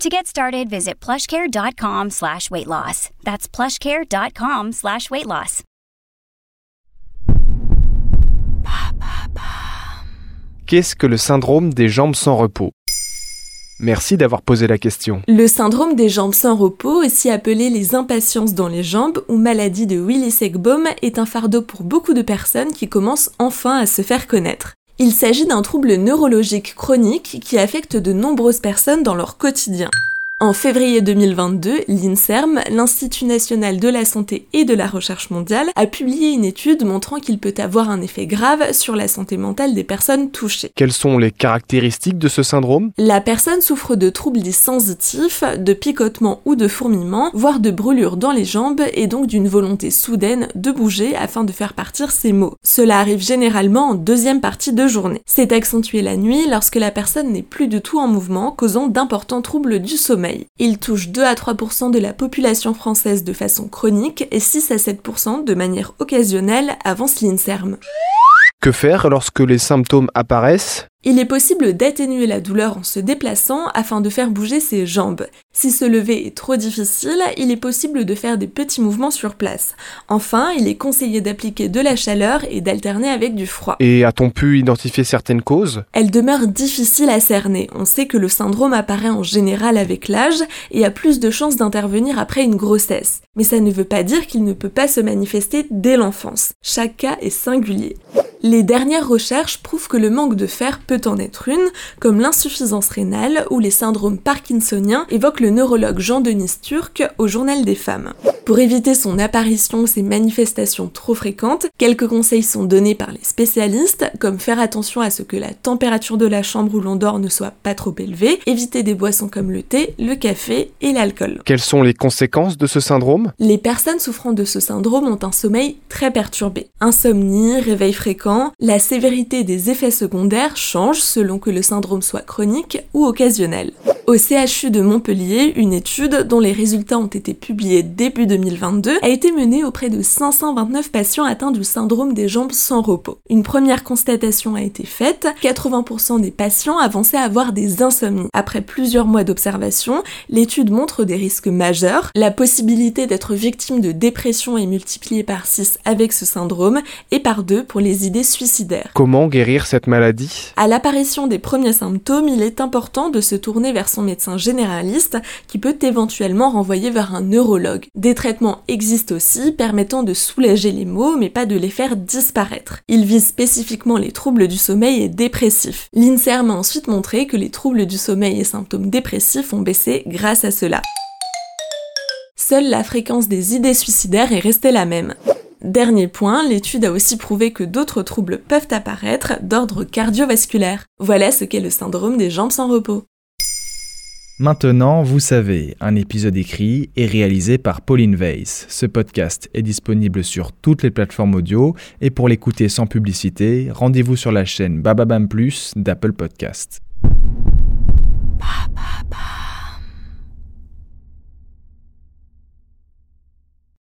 To get started, visit plushcare.com slash weight loss. That's plushcare.com slash weight loss. Qu'est-ce que le syndrome des jambes sans repos? Merci d'avoir posé la question. Le syndrome des jambes sans repos, aussi appelé les impatiences dans les jambes ou maladie de Willis-Ekbom, est un fardeau pour beaucoup de personnes qui commencent enfin à se faire connaître. Il s'agit d'un trouble neurologique chronique qui affecte de nombreuses personnes dans leur quotidien. En février 2022, l'INSERM, l'Institut national de la santé et de la recherche mondiale, a publié une étude montrant qu'il peut avoir un effet grave sur la santé mentale des personnes touchées. Quelles sont les caractéristiques de ce syndrome? La personne souffre de troubles sensitifs, de picotements ou de fourmillements, voire de brûlures dans les jambes et donc d'une volonté soudaine de bouger afin de faire partir ses maux. Cela arrive généralement en deuxième partie de journée. C'est accentué la nuit lorsque la personne n'est plus du tout en mouvement, causant d'importants troubles du sommeil. Il touche 2 à 3% de la population française de façon chronique et 6 à 7% de manière occasionnelle, avance l'INSERM. Que faire lorsque les symptômes apparaissent? Il est possible d'atténuer la douleur en se déplaçant afin de faire bouger ses jambes. Si se lever est trop difficile, il est possible de faire des petits mouvements sur place. Enfin, il est conseillé d'appliquer de la chaleur et d'alterner avec du froid. Et a-t-on pu identifier certaines causes? Elle demeure difficile à cerner. On sait que le syndrome apparaît en général avec l'âge et a plus de chances d'intervenir après une grossesse. Mais ça ne veut pas dire qu'il ne peut pas se manifester dès l'enfance. Chaque cas est singulier. Les dernières recherches prouvent que le manque de fer peut en être une, comme l'insuffisance rénale ou les syndromes parkinsoniens, évoque le neurologue Jean-Denis Turc au Journal des femmes. Pour éviter son apparition ou ses manifestations trop fréquentes, quelques conseils sont donnés par les spécialistes, comme faire attention à ce que la température de la chambre où l'on dort ne soit pas trop élevée, éviter des boissons comme le thé, le café et l'alcool. Quelles sont les conséquences de ce syndrome? Les personnes souffrant de ce syndrome ont un sommeil très perturbé. Insomnie, réveil fréquent, la sévérité des effets secondaires change selon que le syndrome soit chronique ou occasionnel. Au CHU de Montpellier, une étude dont les résultats ont été publiés début 2022 a été menée auprès de 529 patients atteints du syndrome des jambes sans repos. Une première constatation a été faite, 80% des patients avançaient à avoir des insomnies. Après plusieurs mois d'observation, l'étude montre des risques majeurs. La possibilité d'être victime de dépression est multipliée par 6 avec ce syndrome et par 2 pour les idées suicidaires. Comment guérir cette maladie? À l'apparition des premiers symptômes, il est important de se tourner vers son médecin généraliste qui peut éventuellement renvoyer vers un neurologue. Des traitements existent aussi permettant de soulager les maux mais pas de les faire disparaître. Ils visent spécifiquement les troubles du sommeil et dépressifs. L'INSERM a ensuite montré que les troubles du sommeil et symptômes dépressifs ont baissé grâce à cela. Seule la fréquence des idées suicidaires est restée la même. Dernier point, l'étude a aussi prouvé que d'autres troubles peuvent apparaître d'ordre cardiovasculaire. Voilà ce qu'est le syndrome des jambes sans repos. Maintenant, vous savez, un épisode écrit et réalisé par Pauline Weiss. Ce podcast est disponible sur toutes les plateformes audio et pour l'écouter sans publicité, rendez-vous sur la chaîne Bababam Plus d'Apple Podcast.